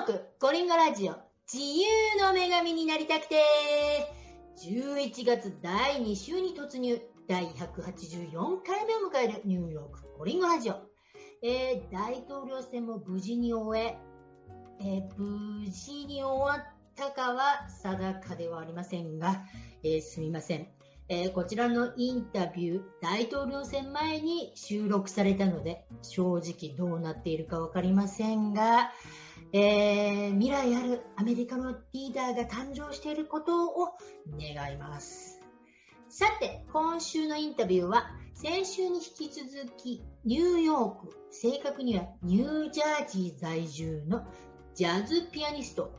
ークコリンゴラジオ。自由の女神になりたくて。11月第2週に突入。第184回目を迎えるニューヨークコリンゴラジオ、えー、大統領選も無事に終ええー、無事に終わったかは定かではありませんが、えー、すみません。えー、こちらのインタビュー、大統領選前に収録されたので、正直どうなっているかわかりませんが、えー、未来あるアメリカのリーダーが誕生していることを願います。さて、今週のインタビューは、先週に引き続き、ニューヨーク、正確にはニュージャージー在住のジャズピアニスト、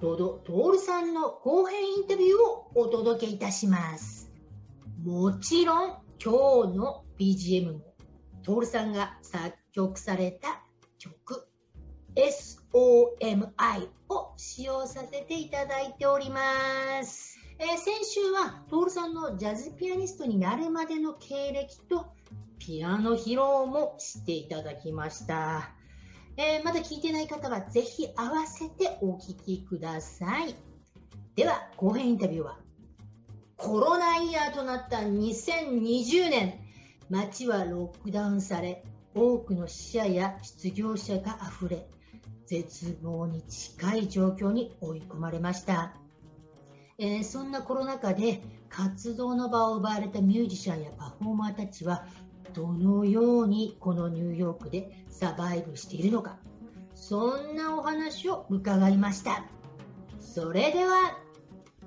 ドド・トールさんの後編インタビューをお届けいたします。もちろん今日の BGM も徹さんが作曲された曲 S SOMI を使用させていただいております。えー、先週は徹さんのジャズピアニストになるまでの経歴とピアノ披露もしていただきました。えー、まだ聞いてない方はぜひ合わせてお聴きください。では、後編インタビューはコロナイヤーとなった2020年、街はロックダウンされ、多くの死者や失業者が溢れ、絶望に近い状況に追い込まれました。えー、そんなコロナ禍で活動の場を奪われたミュージシャンやパフォーマーたちはどのようにこのニューヨークでサバイブしているのかそんなお話を伺いましたそれでは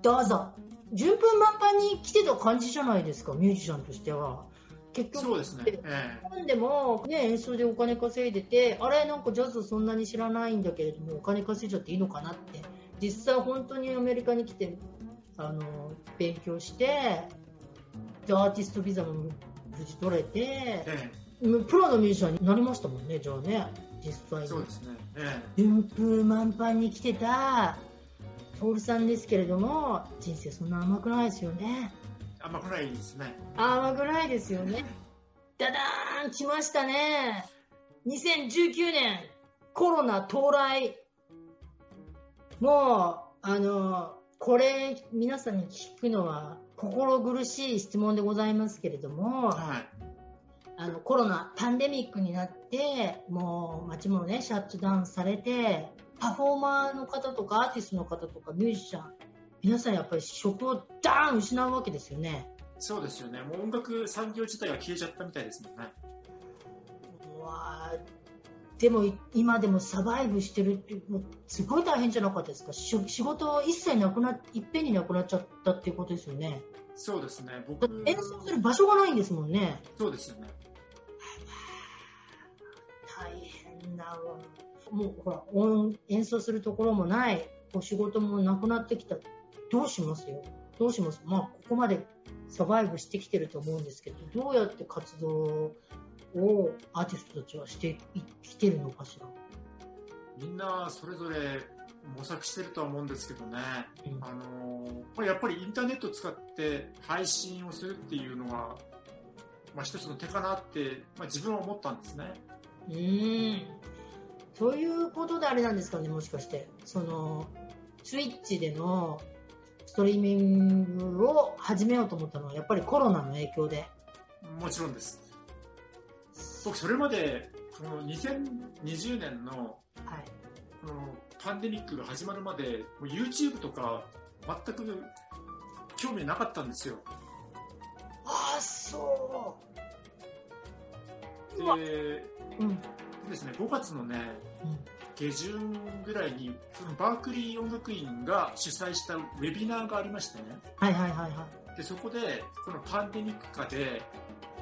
どうぞ順風満帆に来てた感じじゃないですか、ミュージシャンとしては。結局、そうですね。えー、でも、ね、演奏でお金稼いでて、あれ、なんかジャズそんなに知らないんだけれども、お金稼いじゃっていいのかなって、実際本当にアメリカに来て、あの、勉強して、で、アーティストビザも無事取れて、えー、プロのミュージシャンになりましたもんね、じゃあね、実際に。そうですね。えー、順風満帆に来てた、徹さんですけれども人生そんな甘くないですよね甘くないですね。甘くないですよね。ダダーン来ましたね。2019年コロナ到来。もうあのこれ皆さんに聞くのは心苦しい質問でございますけれども、はい、あのコロナパンデミックになってもう街もねシャットダウンされてパフォーマーの方とかアーティストの方とかミュージシャン皆さんやっぱり職をダーン失うわけですよね。そうですよね。もう音楽産業自体が消えちゃったみたいですもんね。うわでも今でもサバイブしてるってもうすごい大変じゃなかったですか？仕事一切なくなっいっぺんになくなっちゃったっていうことですよね。そうですね。僕演奏する場所がないんですもんね。そうですよね。大変だわ。もうほら音演奏するところもない。お仕事もなくなってきたどうしますよ？どうします？まあここまでサバイブしてきてると思うんですけどどうやって活動をアーティストたちはしてきてるのかしら？みんなそれぞれ模索してるとは思うんですけどね、うん、あのやっぱりインターネットを使って配信をするっていうのは、まあ、一つの手かなって、まあ、自分は思ったんですね。うん。そういうことであれなんですかね、もしかして。その、スイッチでのストリーミングを始めようと思ったのは、やっぱりコロナの影響で。もちろんです。僕、それまで、この2020年の、はい、このパンデミックが始まるまで、もう YouTube とか全く興味なかったんですよ。ああ、そう。で、うん、ですね、5月のね、下旬ぐらいに、そのバークリー音楽院が主催したウェビナーがありましてね。はいはいはいはい。で、そこで、このパンデミック下で、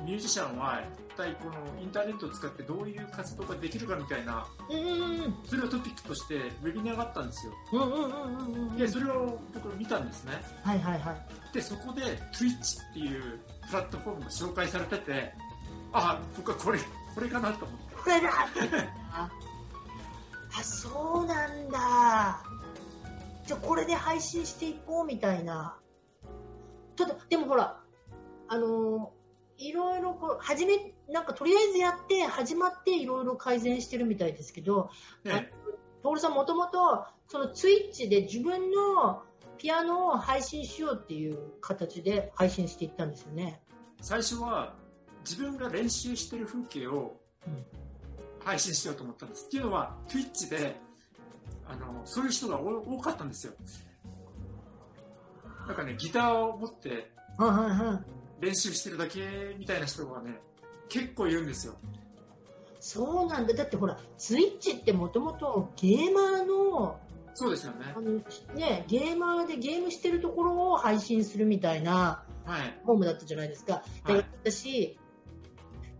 ミュージシャンは一体このインターネットを使ってどういう活動ができるかみたいな、それをトピックとしてウェビナーがあったんですよ。で、それを僕見たんですね。はいはいはい。で、そこで Twitch っていうプラットフォームが紹介されてて、あ、僕はこれ、これかなと思って。これだ あそうなんだ。じゃあこれで配信していこうみたいな。ただでもほらあのいろいろこう始めなんかとりあえずやって始まっていろいろ改善してるみたいですけど、ね、徹さんもともと、そのツイッチで自分のピアノを配信しようっていう形で配信していったんですよね。最初は自分が練習してる風景を配信しようと思ったんです。うん、っていうのは、Twitch であのそういう人が多かったんですよ。なんかね、ギターを持って練習してるだけみたいな人がね、結構いるんですよ。そうなんだ。だってほら、ツイッチってもともとゲーマーのそうですよねあのねゲーマーでゲームしてるところを配信するみたいなホームだったじゃないですか。はい、私、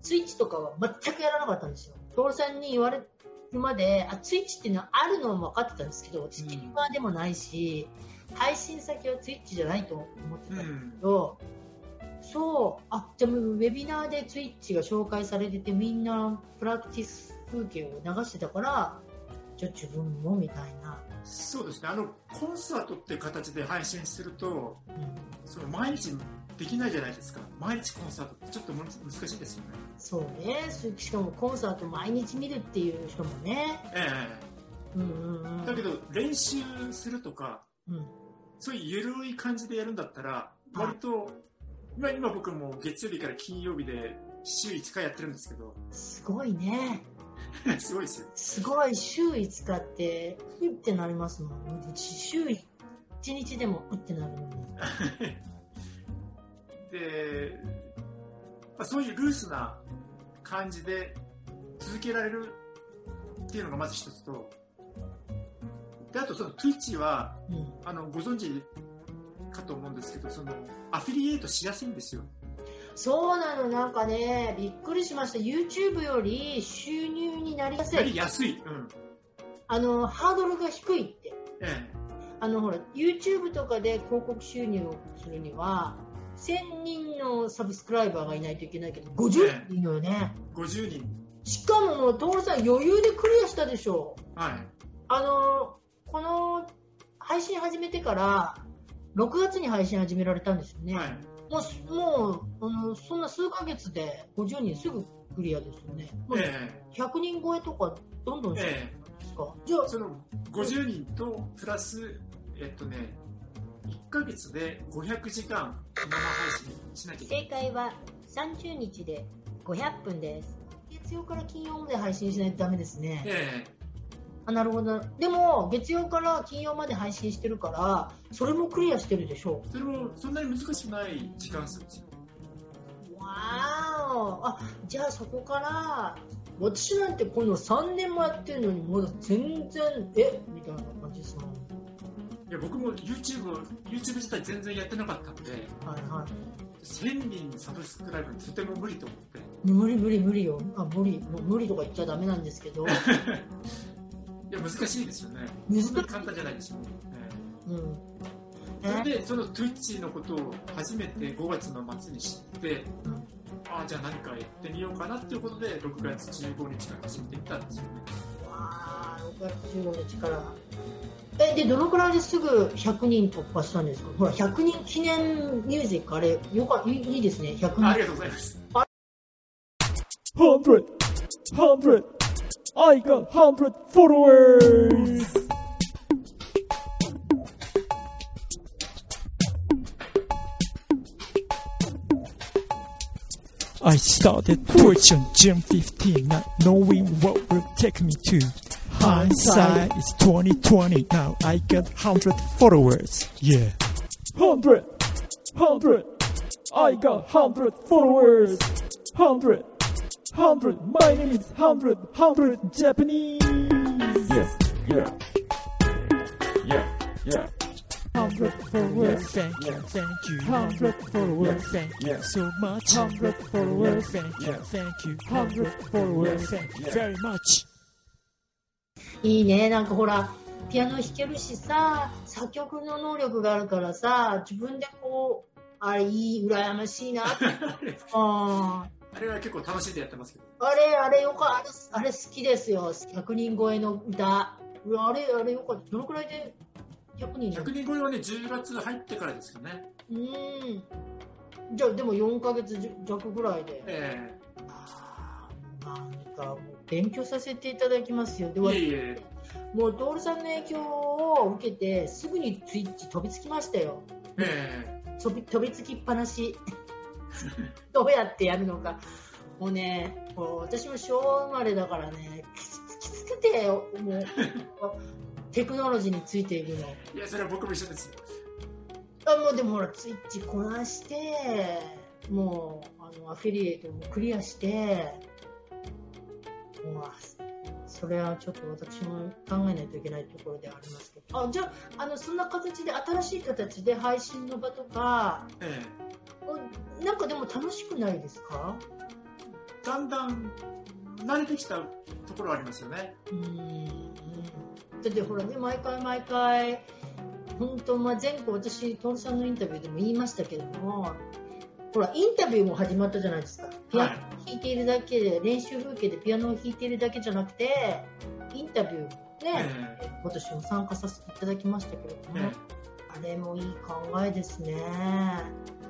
ツイッチとかは全くやらなかったんですよ。徹さんに言われるまで、あツイッチっていうのはあるのも分かってたんですけど、私、ゲーマーでもないし、配信先はツイッチじゃないと思ってたんですけど、うん、そう、あじゃあウェビナーでツイッチが紹介されてて、みんなプラクティス風景を流してたから、じゃあ自分もみたいな。そうですね、あのコンサートっていう形で配信すると、うん、その毎日できないじゃないですか、毎日コンサートってちょっと難しいですよね。そうね、しかもコンサート毎日見るっていう人もね。ええー、うんうんうん、だけど、練習するとか、うん、そういう緩い感じでやるんだったら、割と、今今僕も月曜日から金曜日で週5日やってるんですけど。すごいね。すごいですよ。すごい、週5日って、うってなりますもん。週1日でもうってなるのに。で、まあ、そういうルースな感じで続けられるっていうのがまず一つと、であとその Twitch は、うん、あのご存知かと思うんですけど、そのアフィリエイトしやすいんですよ。そうなの、なんかね、びっくりしました。YouTube より収入になりやすい。やりやすい。うん。あの、ハードルが低いって。ええ。あの、ほら、YouTube とかで広告収入をするには、1000人のサブスクライバーがいないといけないけど、50人よね。50人。しかももう、徹さん余裕でクリアしたでしょ。はい。あの、この配信始めてから、6月に配信始められたんですよね。はいもう、もうあのそんな数ヶ月で50人すぐクリアですよね。ええ、100人超えとかどんどんしてるんですか、ええ、じゃあその50人とプラス、えっとね、1ヶ月で500時間生配信しなきゃいけない。正解は30日で500分です。月曜から金曜まで配信しないとダメですね。ええ。あなるほど。でも月曜から金曜まで配信してるからそれもクリアしてるでしょそれもそんなに難しくない時間数ですよ。わーあじゃあそこから私なんてこの3年もやってるのにまだ全然え？みたいな感じですもんいや僕も YouTube, YouTube 自体全然やってなかったんで、はいはい、1000人サブスクライブとても無理と思って。無理無理無理よ。あ無理。もう無理とか言っちゃダメなんですけど。いや難しいですよね。難しい。簡単じゃないですよ、ね、うん。それでその Twitch のことを初めて5月の末に知って、うん、ああじゃあ何かやってみようかなっていうことで6月15日から始めていったんですよね。わあ6月15日からえでどのくらいですぐ100人突破したんですかほら100人記念ミュージックあれよかいいですね100人ありがとうございます100 100 I got 100 followers! I started Twitch on June 15, not knowing what will take me to. Hindsight is 2020, now I got 100 followers, yeah. 100! 100! I got 100 followers! 100! hundred. My name is hundred. Hundred Japanese. Yes. Yeah. Yeah. Yeah. Hundred followers, thank you, thank you. Hundred followers, thank you so much. Hundred followers, thank you, thank you. Hundred followers, thank you very much. いいね、なんかほら、ピアノ弾けるしさ、作曲の能力があるからさ、自分でこう、あれいい、羨ましいな。あ あれは結構楽しんでやってますけど。あれ、あれよかあれ好きですよ。100人超えの歌。あれ、あれよかった。どのくらいで？100人 ?100 人超えはね、10月入ってからですかね。うん。じゃあ、でも4か月弱ぐらいで。ええー、ああ、なんかもう勉強させていただきますよ。でも、もう徹さんの影響を受けて、すぐにツイッチ飛びつきましたよ。えー、飛び飛びつきっぱなし。どうやってやるのか。もうね、もう私も昭和生まれだからね、きつきつくて、もう、テクノロジーについていくの。いや、それは僕も一緒ですよ。あもうでもほら、ツイッチこなして、もう、あの、アフィリエイトもクリアして、もう、それはちょっと私も考えないといけないところではありますけど。あ、じゃあ、あの、そんな形で、新しい形で配信の場とか、ええ、なんかでも楽しくないですか？だんだん慣れてきたところありますよね。うん。だってほらね、毎回毎回、本当、まあ、前回私、徹さんのインタビューでも言いましたけれども、ほら、インタビューも始まったじゃないですか。ピアノを弾いているだけで、はい、練習風景でピアノを弾いているだけじゃなくて、インタビューね、えー、今年も参加させていただきましたけれども、えー、あれもいい考えですね。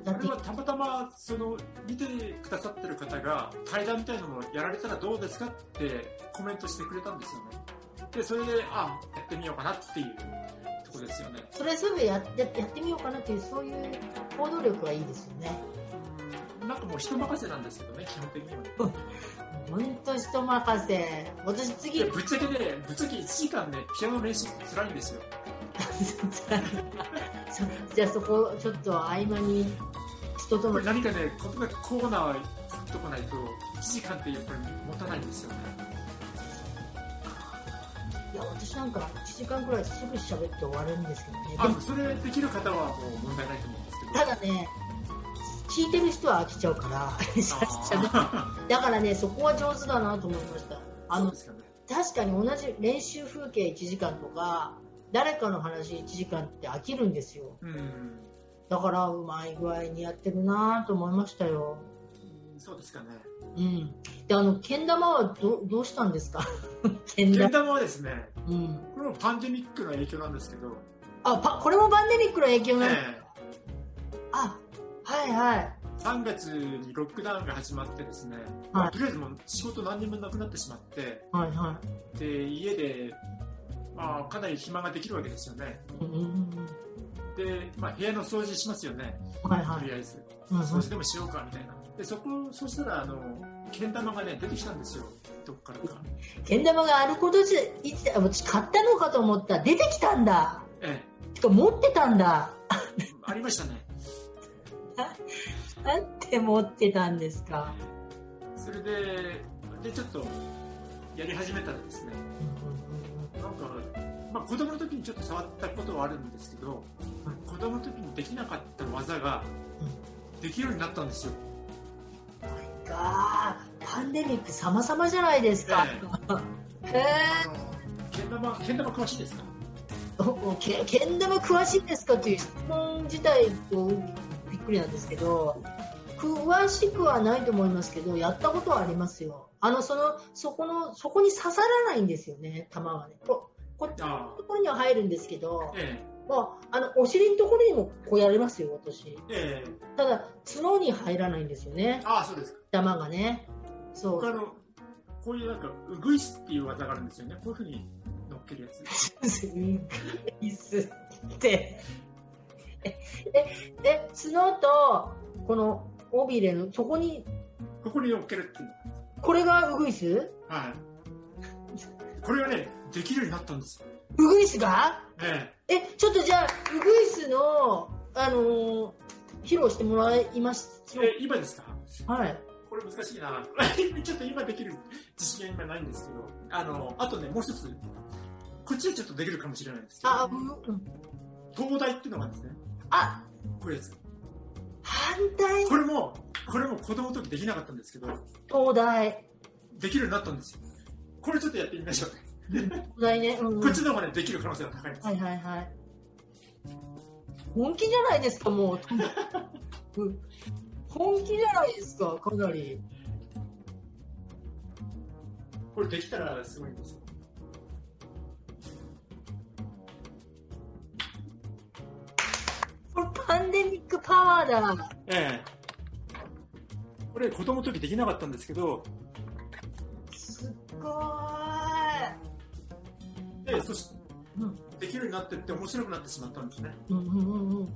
だってたまたまその見てくださってる方が対談みたいなのをやられたらどうですかってコメントしてくれたんですよね。で、それで、あ、やってみようかなっていうとこですよね。それすぐやややってみようかなっていう、そういう行動力はいいですよね。なんかもう人任せなんですけどね、基本的には。本当人任せ。私次。ぶっちゃけね、ぶっちゃけ1時間ね、ピアノ練習辛いんですよ。じゃあそこ、ちょっと合間に人との。何かね、ここがコーナー作っとかないと、1時間ってやっぱり持たないんですよね。いや、私なんか1時間くらいすぐ喋って終わるんですけどね。あ、それできる方はもう問題ないと思うんですけど。ただね、聞いてる人は飽きちゃうから だからね、そこは上手だなと思いました。あの、ね、確かに同じ練習風景1時間とか、誰かの話1時間って飽きるんですよ。うん、だから、うまい具合にやってるなと思いましたよ。そうですかね。うん。で、あの、けん玉はどどうしたんですか？けん玉はですね、うん、これもパンデミックの影響なんですけど。あ、パこれもパンデミックの影響なんですか、えー、あ、はいはい。3月にロックダウンが始まってですね、はい、とりあえずもう仕事何にもなくなってしまって、はいはい、で家で、まあ、かなり暇ができるわけですよね。うんで、まあ、部屋の掃除しますよね、はいはい、とりあえず、掃除でもしようかみたいな。でそこそしたらあのけん玉がね出てきたんですよ。どっからか。けん玉があることじいつ私買ったのかと思った。出てきたんだ。ええ。か持ってたんだ。ありましたねなんて持ってたんですか？それででちょっとやり始めたらですね、なんか、まあ、子供の時にちょっと触ったことはあるんですけど、子供の時にできなかった技ができるようになったんですよ。かパンデミック様々じゃないですか。へえ。けん玉、けん玉詳しいですか？けけん玉詳しいですか？っていう質問自体とびっくりなんですけど、詳しくはないと思いますけど、やったことはありますよ。あの、その、そこの、そこに刺さらないんですよね、玉はね。ここっちのところには入るんですけど、ええまあ、あのお尻のところにもこうやれますよ、私。ええただ、角に入らないんですよね。ああ、そうですか。玉がね。そう。あの、こういうなんか、うぐいすっていう技があるんですよね。こういうふうに乗っけるやつ。うぐいすって。え、え、角と、この尾びれの、そこに。ここに乗っけるっていう。これがうぐいすはい。これがね、できるようになったんですよ。ウグイスが？ええ。え、ちょっとじゃあ、ウグイスの、あのー、披露してもらいますえ、今ですか？はい。これ難しいな。ちょっと今できる自信は今ないんですけど、あの、あとね、もう一つ、こっちはちょっとできるかもしれないですけど、あ、うん。東大っていうのがあるんですね。あこれです。反対？これも、これも子供の時できなかったんですけど、東大。できるようになったんですよ。これちょっとやってみましょうね。大ね、うん、こっちの方がね、できる可能性が高いです。はいはいはい。本気じゃないですか、もう。本気じゃないですか、かなり。これできたらすごいんですよ。ンデミックパワーだ。ええ。これ子供の時できなかったんですけど、ごい。でそして、うん、できるようになってって面白くなってしまったんですね、うんうんうんうん、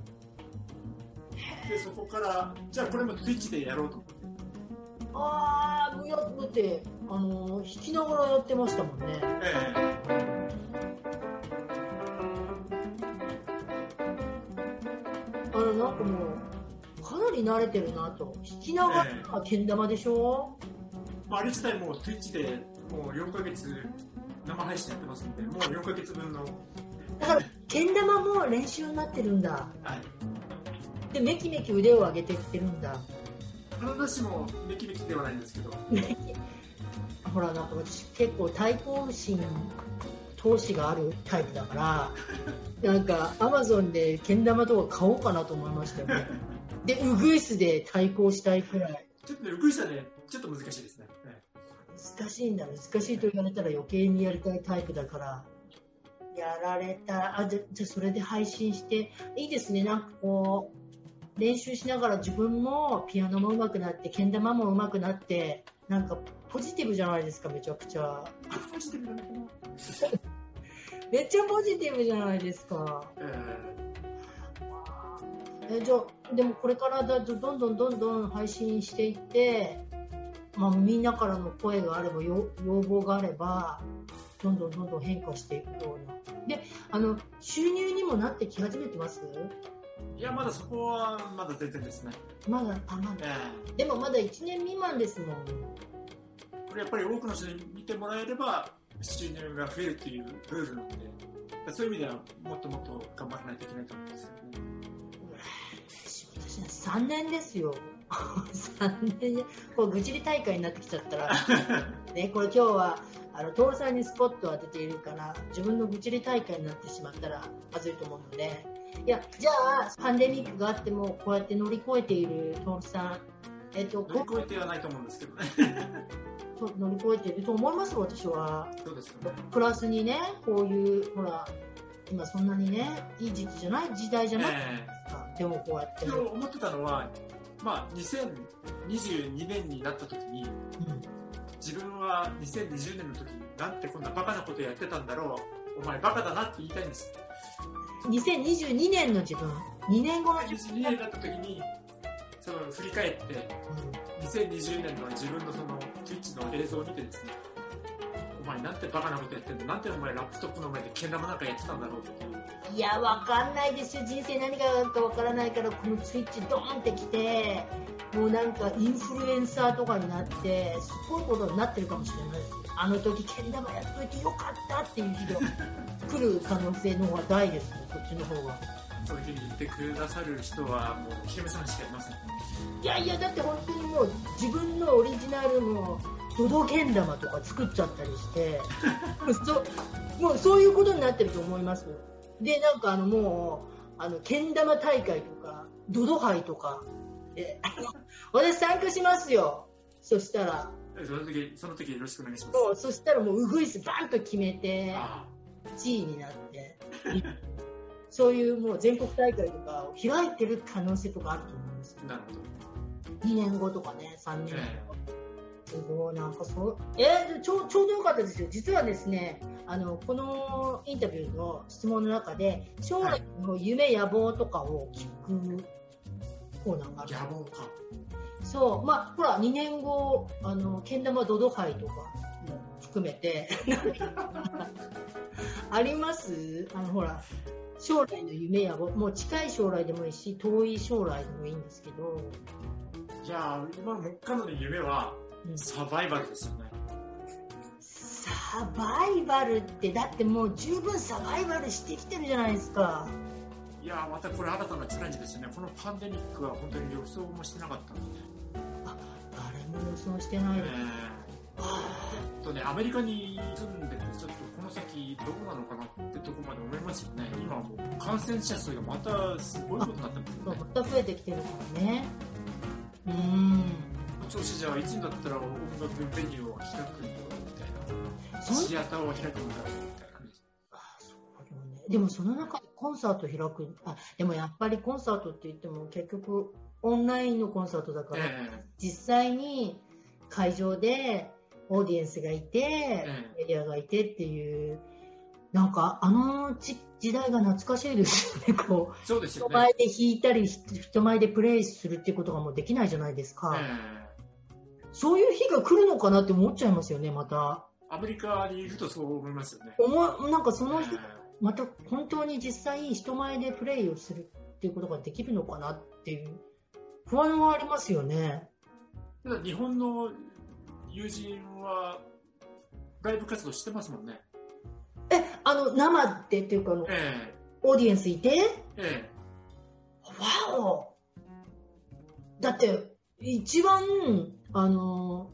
でそこからじゃあこれも Twitch でやろうと。思ってああやってあの弾きながらやってましたもんね。ええあれなんかもうかなり慣れてるなと。弾きながらけん玉でしょ、まあ、あれ自体も Twitch でもう4ヶ月生配信やってますんでもう4ヶ月分の。だからけん玉も練習になってるんだ。はい。でめきめき腕を上げていってるんだ。必ずしもめきめきではないんですけど。ほらなんか私結構対抗心投資があるタイプだから なんかアマゾンでけん玉とか買おうかなと思いましたよね。でウグイスで対抗したいくらい。ちょっとねウグイスはねちょっと難しいですね、難しいんだ難しいと言われたら余計にやりたいタイプだから。やられたあじゃじゃそれで配信していいですね。なんかこう練習しながら自分もピアノも上手くなってけん玉も上手くなってなんかポジティブじゃないですかめちゃくちゃ めっちゃポジティブじゃないですか。えじゃあでもこれからだとどんどんどんどん配信していって、まあ、みんなからの声があれば要望があればどんどんどんどん変化していくような。であの収入にもなってき始めてます？いやまだそこはまだ全然ですね。まだあまだ、えー、でもまだ1年未満ですもん。これやっぱり多くの人に見てもらえれば収入が増えるっていうルールなので、そういう意味ではもっともっと頑張らないといけないと思うんですよね。3年ですよ。3年こう愚痴り大会になってきちゃったら、ね、これ今日はあの徹さんにスポットを当てているから自分の愚痴り大会になってしまったらまずいと思うのでいやじゃあパンデミックがあってもこうやって乗り越えている徹さん、えっと、乗り越えてはないと思うんですけどね。乗り越えていると思います私は。そうですね。プラスにねこういうほら今そんなにねいい時期じゃない時代じゃないですか、えー、でもこうやって思ってたのはまあ2022年になった時に、うん、自分は2020年の時になんてこんなバカなことやってたんだろう。お前バカだなって言いたいんです。2022年の自分。2年後の自分。2022年になった時にその振り返って、うん、2020年の自分のその Twitch の映像を見てですねお前なんてバカなことやってんだなんてお前ラップトップの前でけん玉なんかやってたんだろうっていう。いやわかんないです。よ人生何があるかわからないからこの Twitch ドーンってきてもうなんかインフルエンサーとかになってすごいことになってるかもしれない。ですあの時けん玉やっといてよかったっていう日が来る可能性の方が大ですねこっちの方が。そういうふうに言ってくださる人はもうひろみさんしかいません。いやいやだって本当にもう自分のオリジナルのドドけん玉とか作っちゃったりしてそもうそういうことになってると思います。でなんかあのもうあのけん玉大会とかドド杯とかえ 私参加しますよ。そしたら。その時その時よろしくお願いします。そしたらもうウグイスバンと決めて1位になってそういうもう全国大会とかを開いてる可能性とかあると思うんですよ。なるほど。2年後とかね、3年後。すごい、なんかそう、えー、ちょちょうどよかったですよ。実はですね、あの、このインタビューの質問の中で、将来の夢、野望とかを聞くコーナーがある。野望か。そう、まあ、ほら、2年後、あの、けん玉ドド杯とかも含めて、あります？あの、ほら、将来の夢やもう近い将来でもいいし遠い将来でもいいんですけど。いや今の彼の夢はサバイバルですよね、サバイバルってだってもう十分サバイバルしてきてるじゃないですか。いやまたこれ新たなチャレンジですよね。このパンデミックは本当に予想もしてなかったので。あ誰も予想してない。え。ー、とねアメリカに住んでてちょっとこの先どうなのかなってとこまで思いますよね。今もう感染者数がまたすごいことになってますよね。また増えてきてるからね。うん。調子じゃいつになったら音楽ベニューを開くんだろうみたいな。シアターを開くんだろうみたいなでもその中でコンサート開くあでもやっぱりコンサートって言っても結局オンラインのコンサートだから、えー、実際に会場でオーディエンスがいて、メディアがいてっていう、なんかあの時代が懐かしいですよね、こう。そうですよね。人前で弾いたり、人前でプレイするっていうことがもうできないじゃないですか。そういう日が来るのかなって思っちゃいますよね、また。アメリカにいるとそう思いますよね。思なんかその日、また本当に実際人前でプレイをするっていうことができるのかなっていう不安はありますよね。ただ日本の友人はライブ活動してますもんね。え、あの、生ってっていうかあの、えー、オーディエンスいて？ええー。わおだって、一番、あの、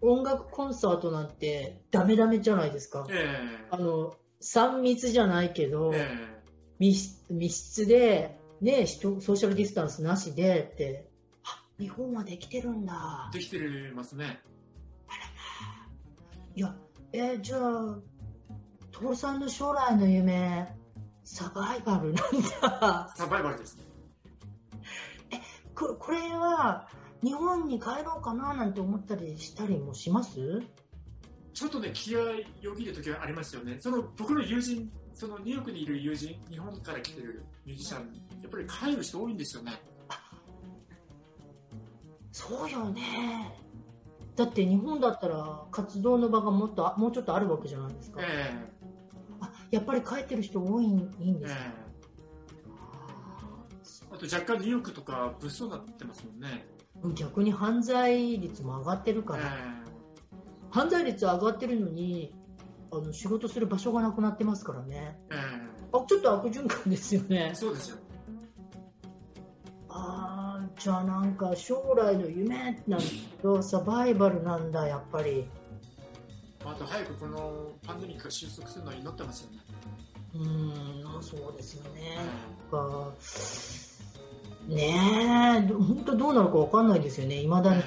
音楽コンサートなんてダメダメじゃないですか。えー、あの、3密じゃないけど、えー、密密室で、ね、ソーシャルディスタンスなしでって、あ、日本はできてるんだ。できてますね。いや、えー、じゃあ、父さんの将来の夢、サバイバルなんだ。サバイバルですね。え、ここれは、日本に帰ろうかななんて思ったりしたりもします？ちょっとね、気合よぎる時はありますよね。その僕の友人、そのニューヨークにいる友人、日本から来てるミュージシャン、やっぱり帰る人多いんですよね。そうよね。だって日本だったら活動の場がもっともうちょっとあるわけじゃないですか。えー、あやっぱり帰ってる人多いいいんですか、えー、あと若干ニューヨークとか物騒になってますもんね。逆に犯罪率も上がってるから、えー、犯罪率上がってるのにあの仕事する場所がなくなってますからね、えー、あちょっと悪循環ですよね。そうですよ。ああじゃあなんか将来の夢なんだけどサバイバルなんだやっぱりあと早くこのパンデミックが収束するのに祈ってますよねうんそうですよね、えーねえ、本当どうなるか分かんないですよね、いまだに。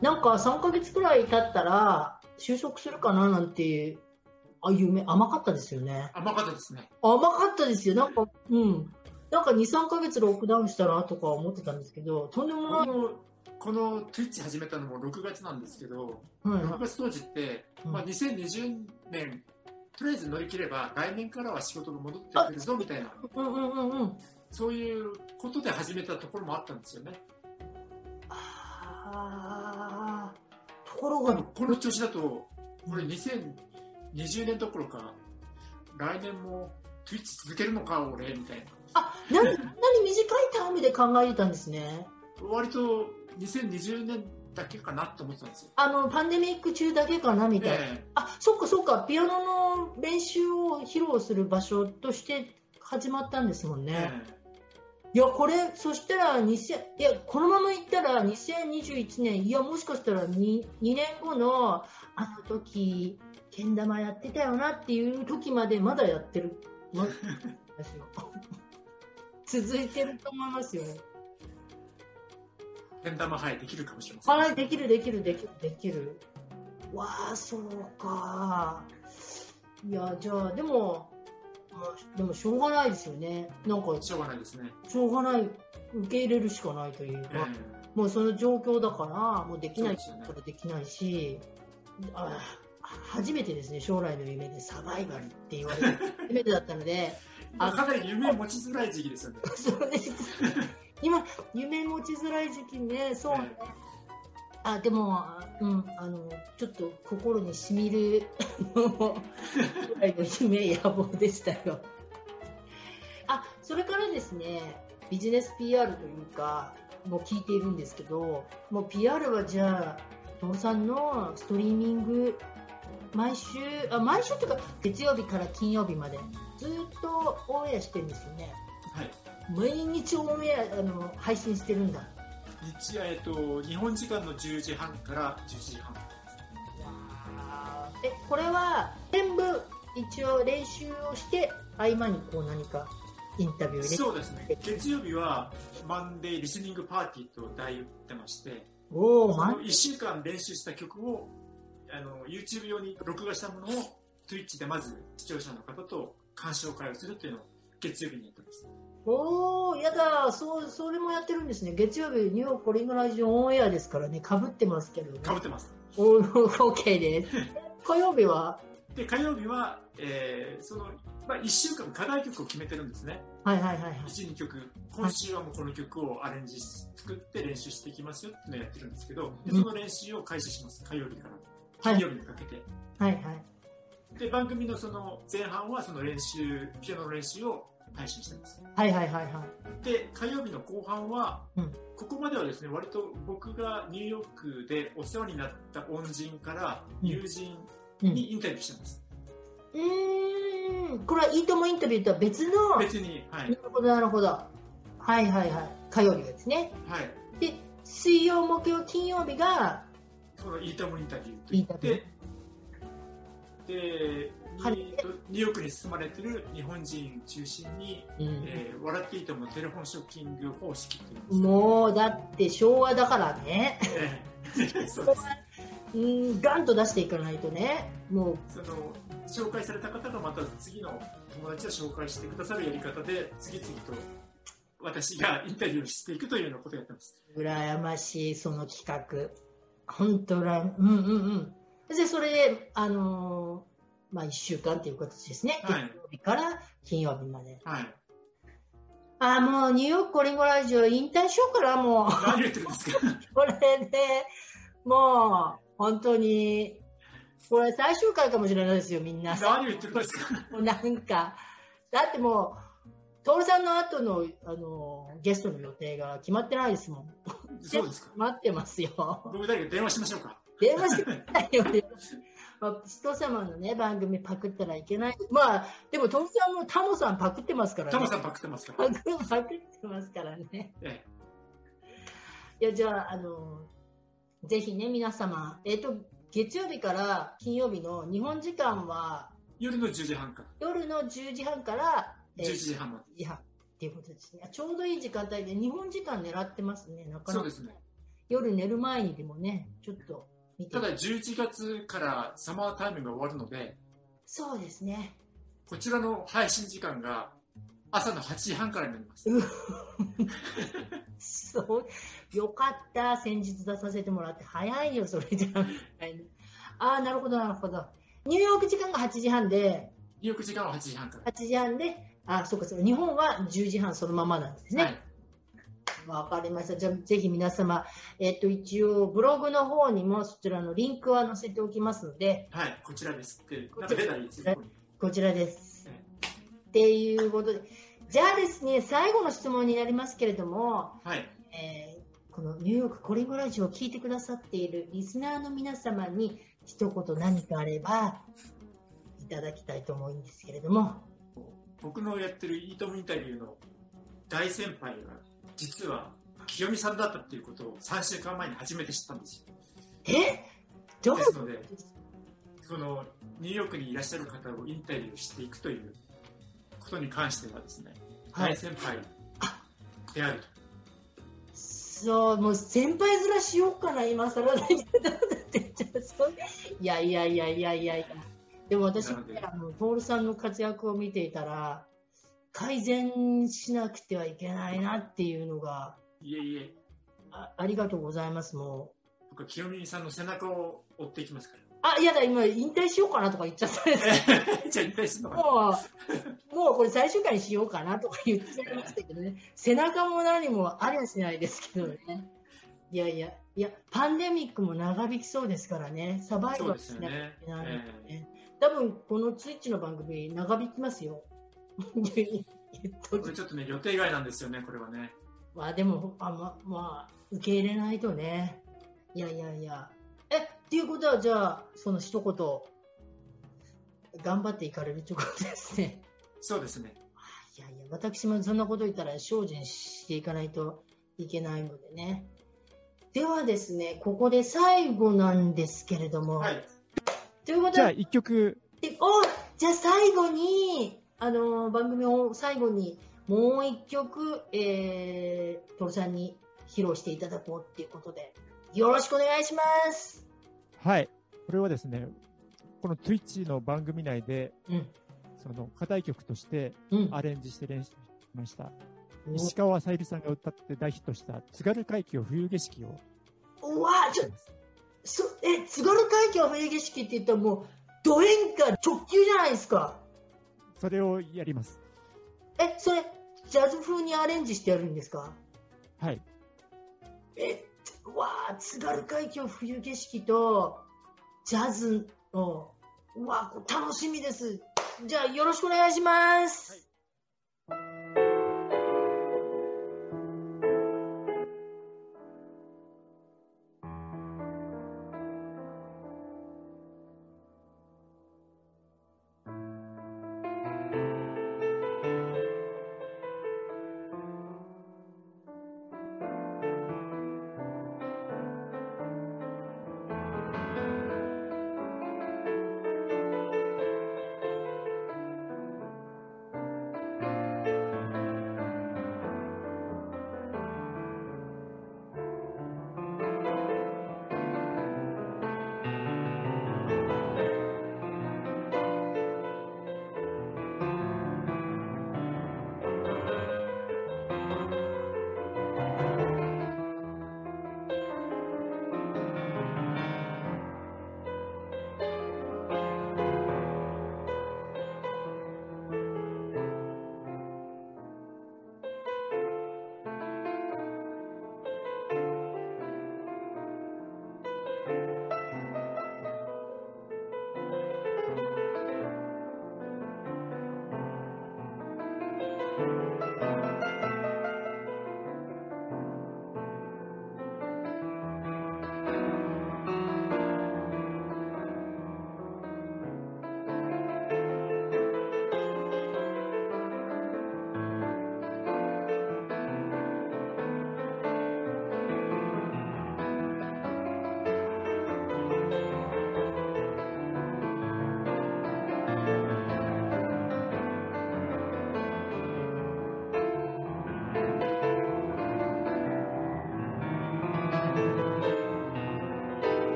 なんか3ヶ月くらい経ったら収束するかななんてあ夢甘かったですよね。甘かったですね。甘かったですよ。なんか、うん。なんか2、3ヶ月ロックダウンしたらとか思ってたんですけど、とんでもない。この Twitch 始めたのも6月なんですけど、はい、6月当時って、まあ、2020年、とりあえず乗り切れば来年からは仕事が戻ってくるぞみたいな。うんうんうんうん。そういうことで始めたところもあったんですよね。ああ、ところが、この調子だと、これ2020年どころか、来年も Twitch 続けるのか、俺、みたいな。あ、な、なに短いタームで考えてたんですね。割と2020年だけかなって思ってたんですよ。あの、パンデミック中だけかなみたいな。えー、あ、そっかそっか、ピアノの練習を披露する場所として始まったんですもんね。えーいや、これ、そしたら2000、いや、このままいったら2021年、いや、もしかしたら 2, 2年後の、あの時、けん玉やってたよなっていう時までまだやってる。ま、続いてると思いますよ。けん玉、はい、できるかもしれません、はい、できる、できる、できる、できる。わあ、そうか。いや、じゃあ、でも、でもしょうがないですよね。なんか、しょうがないですね。しょうがない、受け入れるしかないというか、えー、もうその状況だから、もうできないことできないし、ね、あ初めてですね、将来の夢でサバイバルって言われる初めてだったので、あかなり夢持ちづらい時期ですよね。そうです。今、夢持ちづらい時期ね、そうね。えーあでも、うん、あのちょっと心にしみるぐらいの夢野望でしたよ。あそれからですねビジネス PR というかもう聞いているんですけどもう PR はじゃあ父さんのストリーミング毎週あ毎週というか月曜日から金曜日までずっとオンエアしてるんですよね。はい、毎日オンエアあの配信してるんだ。日えっと日本時間の10時半から11時半。えこれは全部一応練習をして合間にこう何かインタビューで？そうですね。月曜日はマンデーリスニングパーティーと題言ってましておお1週間練習した曲をあの YouTube 用に録画したものを Twitch でまず視聴者の方と鑑賞会をするっていうのを月曜日にやってますおー、やだ、そう、それもやってるんですね。月曜日、ニューヨークコリングラジオオンエアですからね、かぶってますけどね。かぶってます。お OK です。火曜日は？で、火曜日は、えー、その、まあ、1週間課題曲を決めてるんですね。はいはいはい、はい。1、2曲。今週はもうこの曲をアレンジ作って練習していきますよっていうのをやってるんですけど、でその練習を開始します。火曜日から。金曜日にかけて。はいはい。で、番組のその前半はその練習、ピアノの練習を配信してます。はいはいはいはい。で、火曜日の後半は、うん、ここまではですね、割と僕がニューヨークでお世話になった恩人から友人にインタビューしてます。うん、うんこれはいいともインタビューとは別の。別に、はい。なるほど、なるほど。はいはいはい。火曜日ですね。はい。で、水曜、木曜、金曜日が、そのいいともインタビューといって、で、ニューヨークに住まれてる日本人中心に、うん、えー、笑っていてもテレフォンショッキング方式もうだって昭和だからね、えー、そうです。うんガンと出していかないとね。もう。その紹介された方がまた次の友達を紹介してくださるやり方で次々と私がインタビューしていくというようなことをやってます。羨ましいその企画本当らうんうんうん。でそれであのまあ、1週間という形ですね、はい、月曜日から金曜日まで。はい、ああ、もうニューヨークコリンゴラジオ引退しようかな、もう。何言ってるんですか？これで、もう、本当に、これ最終回かもしれないですよ、みんな。何言ってるんですか？もうなんか、だってもう、徹さんの後のあのゲストの予定が決まってないですもん。そうですか。待ってますよ。僕だけ電話しましょうか。電話してくださいよ。まあ、人様のね、番組パクったらいけない。まあ、でも、トムさんもタモさんパクってますからね。タモさんパクってますから、ね。パクってますからね。ええ。いや、じゃあ、あの、ぜひね、皆様、えっ、ー、と、月曜日から金曜日の日本時間は、夜の10時半から。夜の10時半から、えー、11時半まで。時半っていうことですね。ちょうどいい時間帯で、日本時間狙ってますね、なかなか。そうですね。夜寝る前にでもね、ちょっとただ11月からサマータイムが終わるので、そうですね。こちらの配信時間が朝の8時半からになります。そう、よかった。先日出させてもらって早いよ、それじゃああ、なるほど、なるほど。ニューヨーク時間が8時半で、ニューヨーク時間は8時半から。8時半で、あ、そうか、そうか。日本は10時半そのままなんですね。はいわかりました。じゃあ、ぜひ皆様、えっと、一応、ブログの方にもそちらのリンクは載せておきますので。はい、こちらです。こちらです。っていうことで。じゃあですね、最後の質問になりますけれども、はい。えー、このニューヨークコリンゴラジオを聞いてくださっているリスナーの皆様に一言何かあればいただきたいと思うんですけれども。僕のやってるイートムインタビューの大先輩が実は清美さんだったっていうことを3週間前に初めて知ったんですよ。え？どうですので、そのニューヨークにいらっしゃる方をインタビューしていくということに関してはですね、はい、大先輩であると。そう、もう先輩面しようかな、今更だけど、いやいやいやいやいやいや。でも私、あのポールさんの活躍を見ていたら、改善しなくてはいけないなっていうのが、いえいえ。あありがとうございます、もう。僕は清美さんの背中を追っていきますから。あ、いやだ、今、引退しようかなとか言っちゃった じゃあ引退するのかもう、もうこれ最終回にしようかなとか言っちゃいましたけどね。背中も何もありゃしないですけどね。いやいや、いや、パンデミックも長引きそうですからね。サバイバルしなきゃいけないのでね。ね多分、このツイッチの番組、長引きますよ。これちょっとね、予定外なんですよね、これはね。まあでも、あま、まあ、受け入れないとね。いやいやいや。え、っていうことは、じゃあ、その一言、頑張っていかれるということですね。そうですね。いやいや、私もそんなこと言ったら精進していかないといけないのでね。ではですね、ここで最後なんですけれども。はい。ということじゃあ、一曲。おじゃあ最後に、あの番組を最後にもう一曲、えー、トルさんに披露していただこうっていうことで、よろしくお願いします。はい。これはですね、この Twitch の番組内で、うん、その課題曲としてアレンジして練習しました。うん、石川さゆりさんが歌って大ヒットした津軽海峡冬景色を。うわちょそえ津軽海峡冬景色って言ったらもうド演歌直球じゃないですか。それをやります。えそれジャズ風にアレンジしてやるんですか？はい。えわあ津軽海峡冬景色とジャズのうわ楽しみです。じゃあよろしくお願いします、はい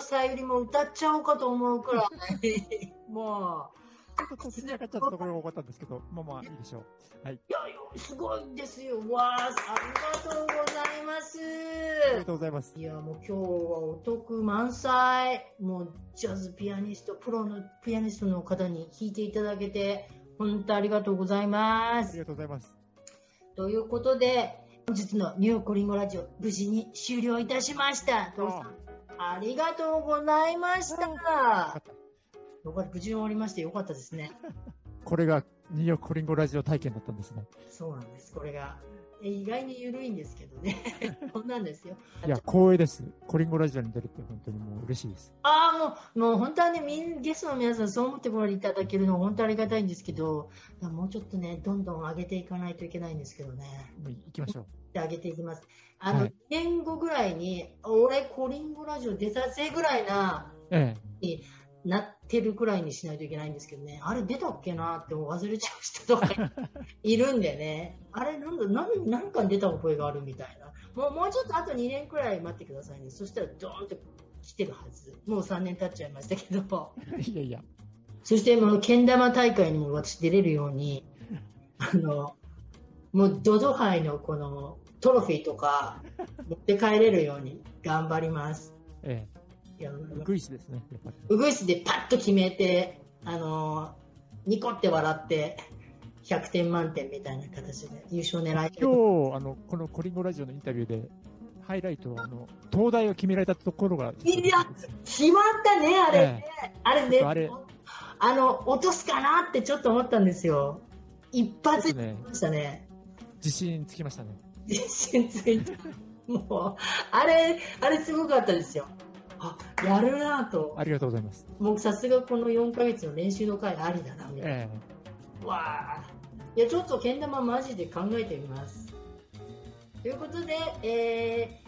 さゆりも歌っちゃおうかと思うくらい、もう。ちょっと途中にかかっちゃったところが多かったんですけど、まあまあいいでしょう。はい。いやすごいですよ。わあ、ありがとうございます。ありがとうございます。いや、もう今日はお得満載。もうジャズピアニスト、プロのピアニストの方に弾いていただけて、本当ありがとうございます。ありがとうございます。ということで、本日のニューヨークリンゴラジオ、無事に終了いたしました。父さん。ありがとうございました。よかった。無事終わりましてよかったですね。これがニューヨークコリンゴラジオ体験だったんですね。そうなんです。これが。意外に緩いんですけどね。こんなんですよ。いや、光栄です。コリンゴラジオに出るって本当にもう嬉しいです。ああ、もう、もう本当はね、みんゲストの皆さんそう思ってもらっていただけるの本当ありがたいんですけど、もうちょっとね、どんどん上げていかないといけないんですけどね。行きましょう。上げていきます。あの、はい、年後ぐらいに、俺、コリンゴラジオ出たぜぐらいな、ええ、になってるくらいにしないといけないんですけどね、あれ出たっけなって忘れちゃう人とか いるんでね、あれなんだ、なんなんか出た覚えがあるみたいな。もう、もうちょっとあと2年くらい待ってくださいね。そしたらドーンと来てるはず。もう3年経っちゃいましたけど。いやいや。そして、もう、けん玉大会にも私出れるように、あの、もう、ドド杯のこの、トロフィーとか持って帰れるように頑張ります。ええ。ウグイスですね。ウグイスでパッと決めて、あのー、ニコって笑って、100点満点みたいな形で優勝狙い今日、あの、このコリンゴラジオのインタビューで、ハイライトあの、東大を決められたところが。いや、決まったね、あれね。ええ、あれね、あれあの、落とすかなってちょっと思ったんですよ。一発でましたね。自信つきましたね。自信ついた。もう、あれ、あれすごかったですよ。あ、やるなと。ありがとうございます。僕さすがこの4ヶ月の練習の回ありだな、みたいな。えー、わあ。いや、ちょっとけん玉マジで考えてみます。ということで、え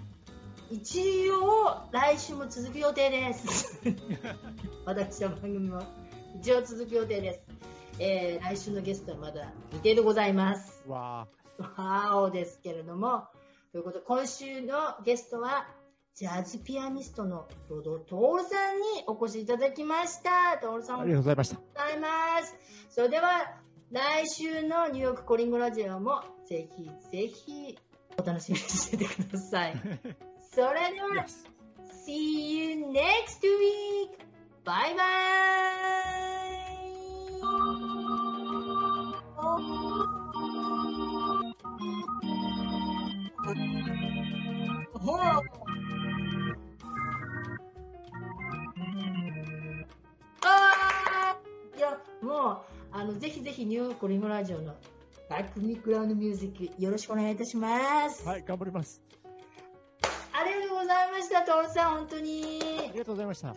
ー、一応、来週も続く予定です。私の番組も一応続く予定です。えー、来週のゲストはまだ未定でございます。わー。わーおですけれども、ということで、今週のゲストは、ジャズピアニストのロド・トールさんにお越しいただきました。トールさん、ありがとうございました。ありがとうございます。それでは、来週のニューヨークコリングラジオも、ぜひぜひお楽しみにしててください。それでは、See you next week! バイバイほらあいやもうあのぜひぜひニューヨークリムラジオのバックミクラウンドミュージックよろしくお願いいたします。はい、頑張ります。ありがとうございました、トールさん、本当に。ありがとうございました。